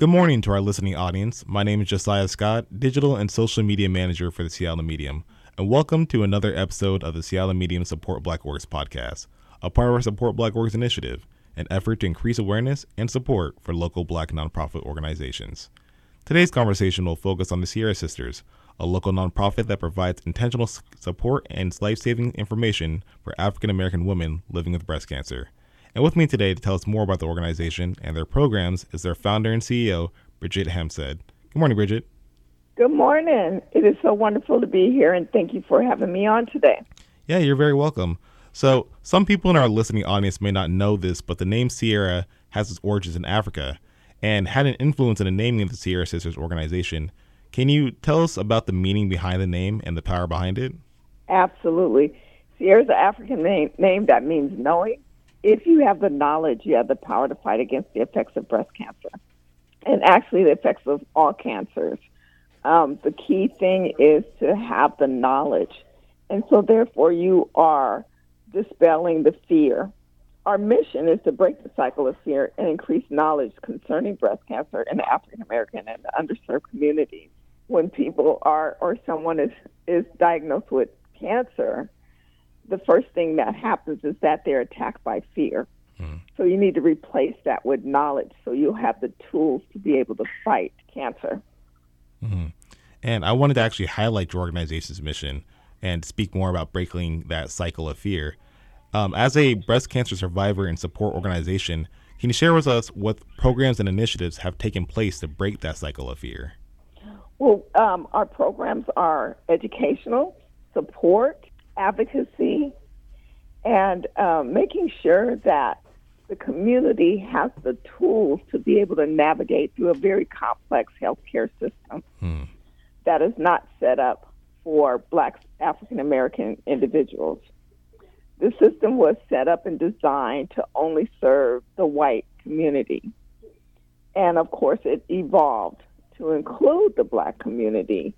Good morning to our listening audience. My name is Josiah Scott, Digital and Social Media Manager for the Seattle Medium, and welcome to another episode of the Seattle Medium Support Black Orgs podcast, a part of our Support Black Orgs initiative, an effort to increase awareness and support for local black nonprofit organizations. Today's conversation will focus on the Cierra Sisters, a local nonprofit that provides intentional support and life saving information for African American women living with breast cancer. And with me today to tell us more about the organization and their programs is their founder and CEO, Bridgette Hempstead. Good morning, Bridgette. Good morning. It is so wonderful to be here, and thank you for having me on today. Yeah, you're very welcome. So, some people in our listening audience may not know this, but the name Cierra has its origins in Africa and had an influence in the naming of the Cierra Sisters organization. Can you tell us about the meaning behind the name and the power behind it? Absolutely. Cierra is an African name, name that means knowing if you have the knowledge, you have the power to fight against the effects of breast cancer and actually the effects of all cancers. Um, the key thing is to have the knowledge. And so, therefore, you are dispelling the fear. Our mission is to break the cycle of fear and increase knowledge concerning breast cancer in the African American and underserved communities. When people are, or someone is, is diagnosed with cancer, the first thing that happens is that they're attacked by fear. Mm. So you need to replace that with knowledge so you'll have the tools to be able to fight cancer. Mm-hmm. And I wanted to actually highlight your organization's mission and speak more about breaking that cycle of fear. Um, as a breast cancer survivor and support organization, can you share with us what programs and initiatives have taken place to break that cycle of fear? Well, um, our programs are educational, support, advocacy and um, making sure that the community has the tools to be able to navigate through a very complex healthcare system hmm. that is not set up for black African American individuals. The system was set up and designed to only serve the white community. And of course, it evolved to include the black community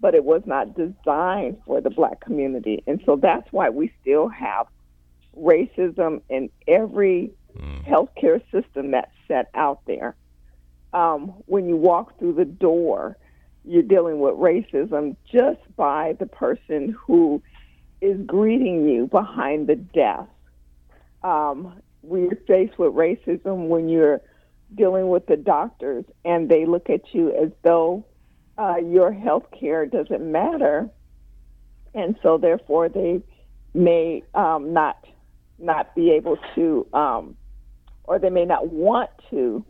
but it was not designed for the black community. And so that's why we still have racism in every mm. healthcare system that's set out there. Um, when you walk through the door, you're dealing with racism just by the person who is greeting you behind the desk. Um, we're faced with racism when you're dealing with the doctors and they look at you as though uh, your health care doesn't matter, and so therefore they may um, not not be able to, um, or they may not want to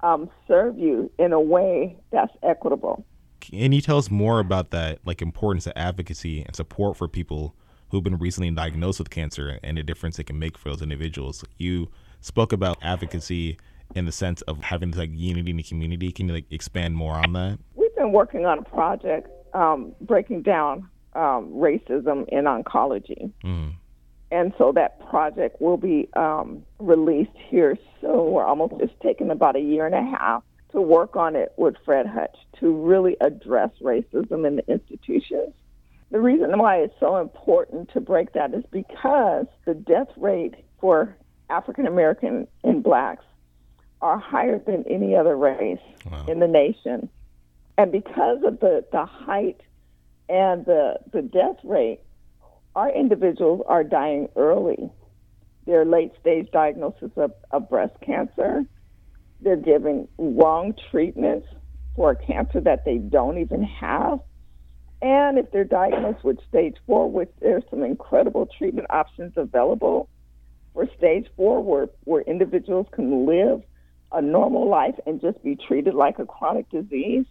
um, serve you in a way that's equitable. Can you tell us more about that, like importance of advocacy and support for people who've been recently diagnosed with cancer and the difference it can make for those individuals? You spoke about advocacy in the sense of having this like unity in the community. Can you like expand more on that? Been working on a project um, breaking down um, racism in oncology. Mm. And so that project will be um, released here soon. We're almost, it's taken about a year and a half to work on it with Fred Hutch to really address racism in the institutions. The reason why it's so important to break that is because the death rate for African American and blacks are higher than any other race wow. in the nation. And because of the, the height and the, the death rate, our individuals are dying early. They're late stage diagnosis of, of breast cancer. They're giving wrong treatments for a cancer that they don't even have. And if they're diagnosed with stage four, which there's some incredible treatment options available for stage four, where, where individuals can live a normal life and just be treated like a chronic disease,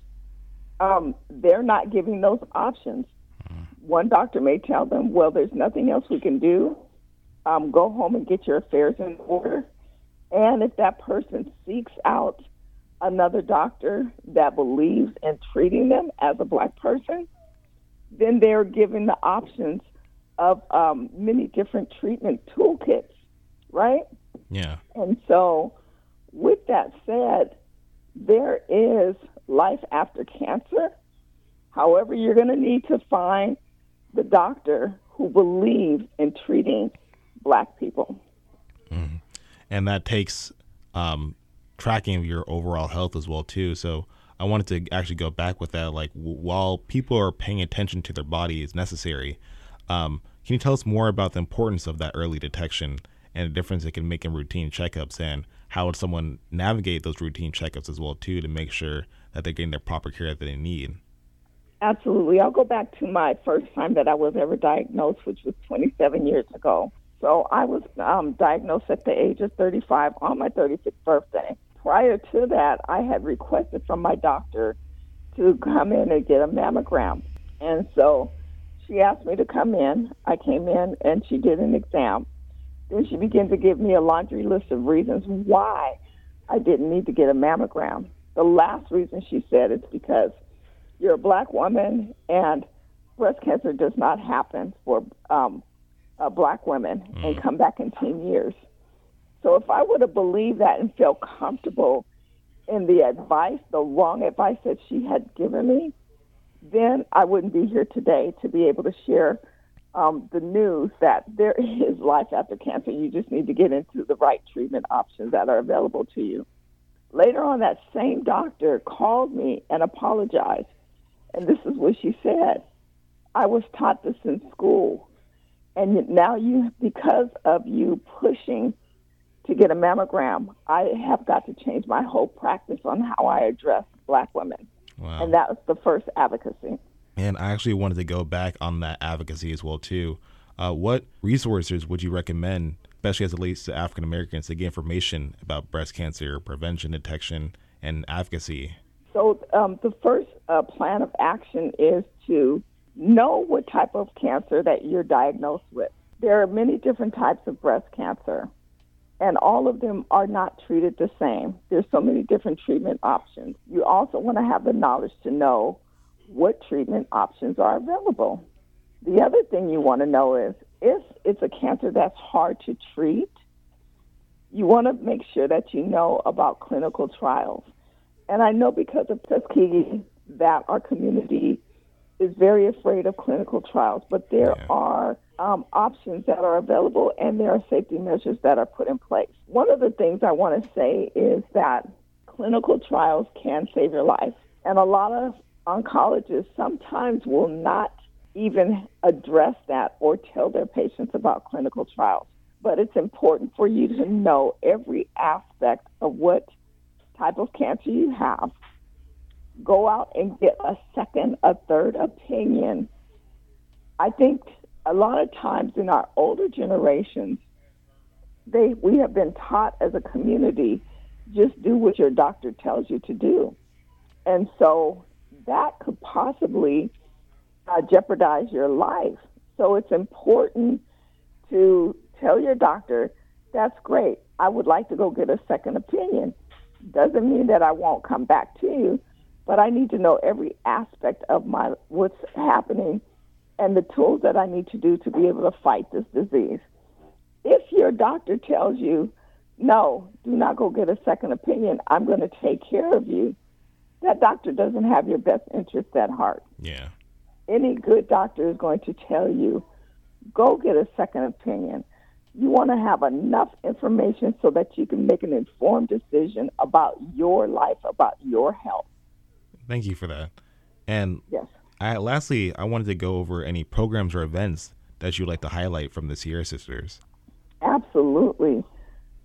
um, they're not giving those options. One doctor may tell them, well, there's nothing else we can do. Um, go home and get your affairs in order. And if that person seeks out another doctor that believes in treating them as a black person, then they're given the options of um, many different treatment toolkits, right? Yeah. And so, with that said, there is life after cancer. However, you're going to need to find the doctor who believes in treating black people. Mm-hmm. And that takes um, tracking of your overall health as well too. So I wanted to actually go back with that. Like w- while people are paying attention to their body is necessary, um, can you tell us more about the importance of that early detection and the difference it can make in routine checkups and how would someone navigate those routine checkups as well too to make sure that they're getting their proper care that they need? Absolutely. I'll go back to my first time that I was ever diagnosed, which was 27 years ago. So I was um, diagnosed at the age of 35 on my 36th birthday. Prior to that, I had requested from my doctor to come in and get a mammogram. And so she asked me to come in. I came in and she did an exam. Then she began to give me a laundry list of reasons why I didn't need to get a mammogram. The last reason she said is because you're a black woman and breast cancer does not happen for um, uh, black women mm. and come back in 10 years. So if I would have believed that and felt comfortable in the advice, the wrong advice that she had given me, then I wouldn't be here today to be able to share um, the news that there is life after cancer. You just need to get into the right treatment options that are available to you. Later on, that same doctor called me and apologized. And this is what she said I was taught this in school. And now you, because of you pushing to get a mammogram, I have got to change my whole practice on how I address black women. Wow. And that was the first advocacy. And I actually wanted to go back on that advocacy as well too. Uh, what resources would you recommend, especially as it relates to African Americans, to get information about breast cancer prevention, detection, and advocacy? So um, the first uh, plan of action is to know what type of cancer that you're diagnosed with. There are many different types of breast cancer, and all of them are not treated the same. There's so many different treatment options. You also want to have the knowledge to know what treatment options are available. The other thing you want to know is if it's a cancer that's hard to treat, you want to make sure that you know about clinical trials. And I know because of Tuskegee that our community is very afraid of clinical trials, but there yeah. are um, options that are available and there are safety measures that are put in place. One of the things I want to say is that clinical trials can save your life. And a lot of oncologists sometimes will not even address that or tell their patients about clinical trials. But it's important for you to know every aspect of what type of cancer you have. Go out and get a second, a third opinion. I think a lot of times in our older generations, they we have been taught as a community just do what your doctor tells you to do. And so that could possibly uh, jeopardize your life. So it's important to tell your doctor, that's great. I would like to go get a second opinion. Doesn't mean that I won't come back to you, but I need to know every aspect of my what's happening and the tools that I need to do to be able to fight this disease. If your doctor tells you, no, do not go get a second opinion, I'm going to take care of you, that doctor doesn't have your best interest at heart. Yeah. Any good doctor is going to tell you, go get a second opinion. You want to have enough information so that you can make an informed decision about your life, about your health. Thank you for that. And yes. I, lastly, I wanted to go over any programs or events that you'd like to highlight from the Cierra Sisters. Absolutely.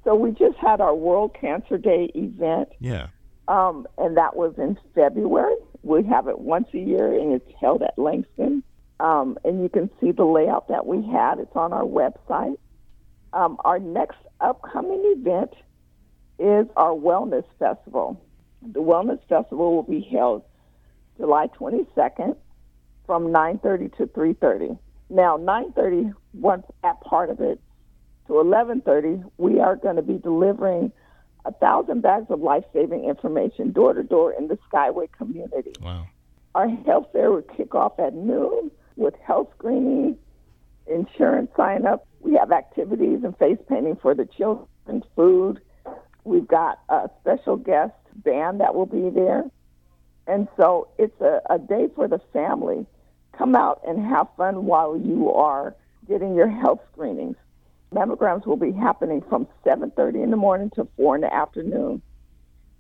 So we just had our World Cancer Day event. Yeah. Um, and that was in February. We have it once a year, and it's held at Langston. Um, and you can see the layout that we had. It's on our website. Um, our next upcoming event is our Wellness Festival. The Wellness Festival will be held July 22nd from 9:30 to 3:30. Now, 9:30, once that part of it, to 11:30, we are going to be delivering a thousand bags of life saving information door to door in the Skyway community. Wow. Our health fair will kick off at noon with health screening, insurance sign up. We have activities and face painting for the children, food. We've got a special guest band that will be there. And so it's a, a day for the family. Come out and have fun while you are getting your health screenings. Mammograms will be happening from 7:30 in the morning to 4 in the afternoon.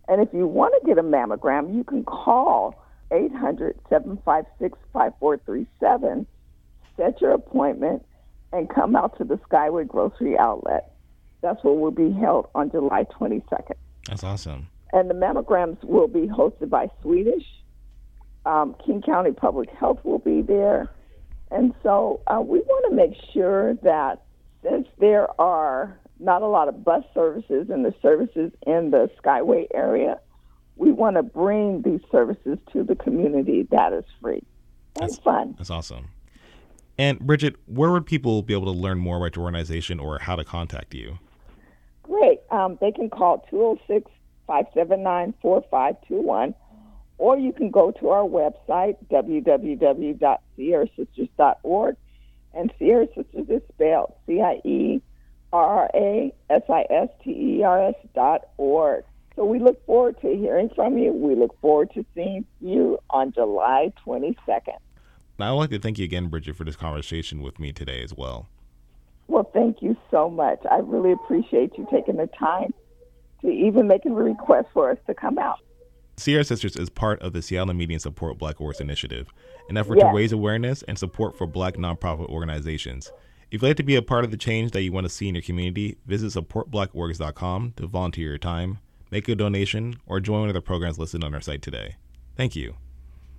And if you want to get a mammogram, you can call 800 756 5437, set your appointment, and come out to the Skyway Grocery Outlet. That's where we'll be held on July 22nd. That's awesome. And the mammograms will be hosted by Swedish. Um, King County Public Health will be there. And so uh, we want to make sure that since there are not a lot of bus services and the services in the Skyway area, we want to bring these services to the community that is free and that's, fun. That's awesome. And Bridgette, where would people be able to learn more about your organization or how to contact you? Great. Um, they can call 206 579 4521 or you can go to our website, www.cierrasisters.org. And Cierra Sisters is spelled C I E R R A S I S T E R S dot org. So we look forward to hearing from you. We look forward to seeing you on July 22nd. I'd like to thank you again, Bridgette, for this conversation with me today as well. Well, thank you so much. I really appreciate you taking the time to even making a request for us to come out. Cierra Sisters is part of the Seattle Medium Support Black Orgs Initiative, an effort yes. to raise awareness and support for black nonprofit organizations. If you'd like to be a part of the change that you want to see in your community, visit supportblackorgs.com to volunteer your time, make a donation, or join one of the programs listed on our site today. Thank you.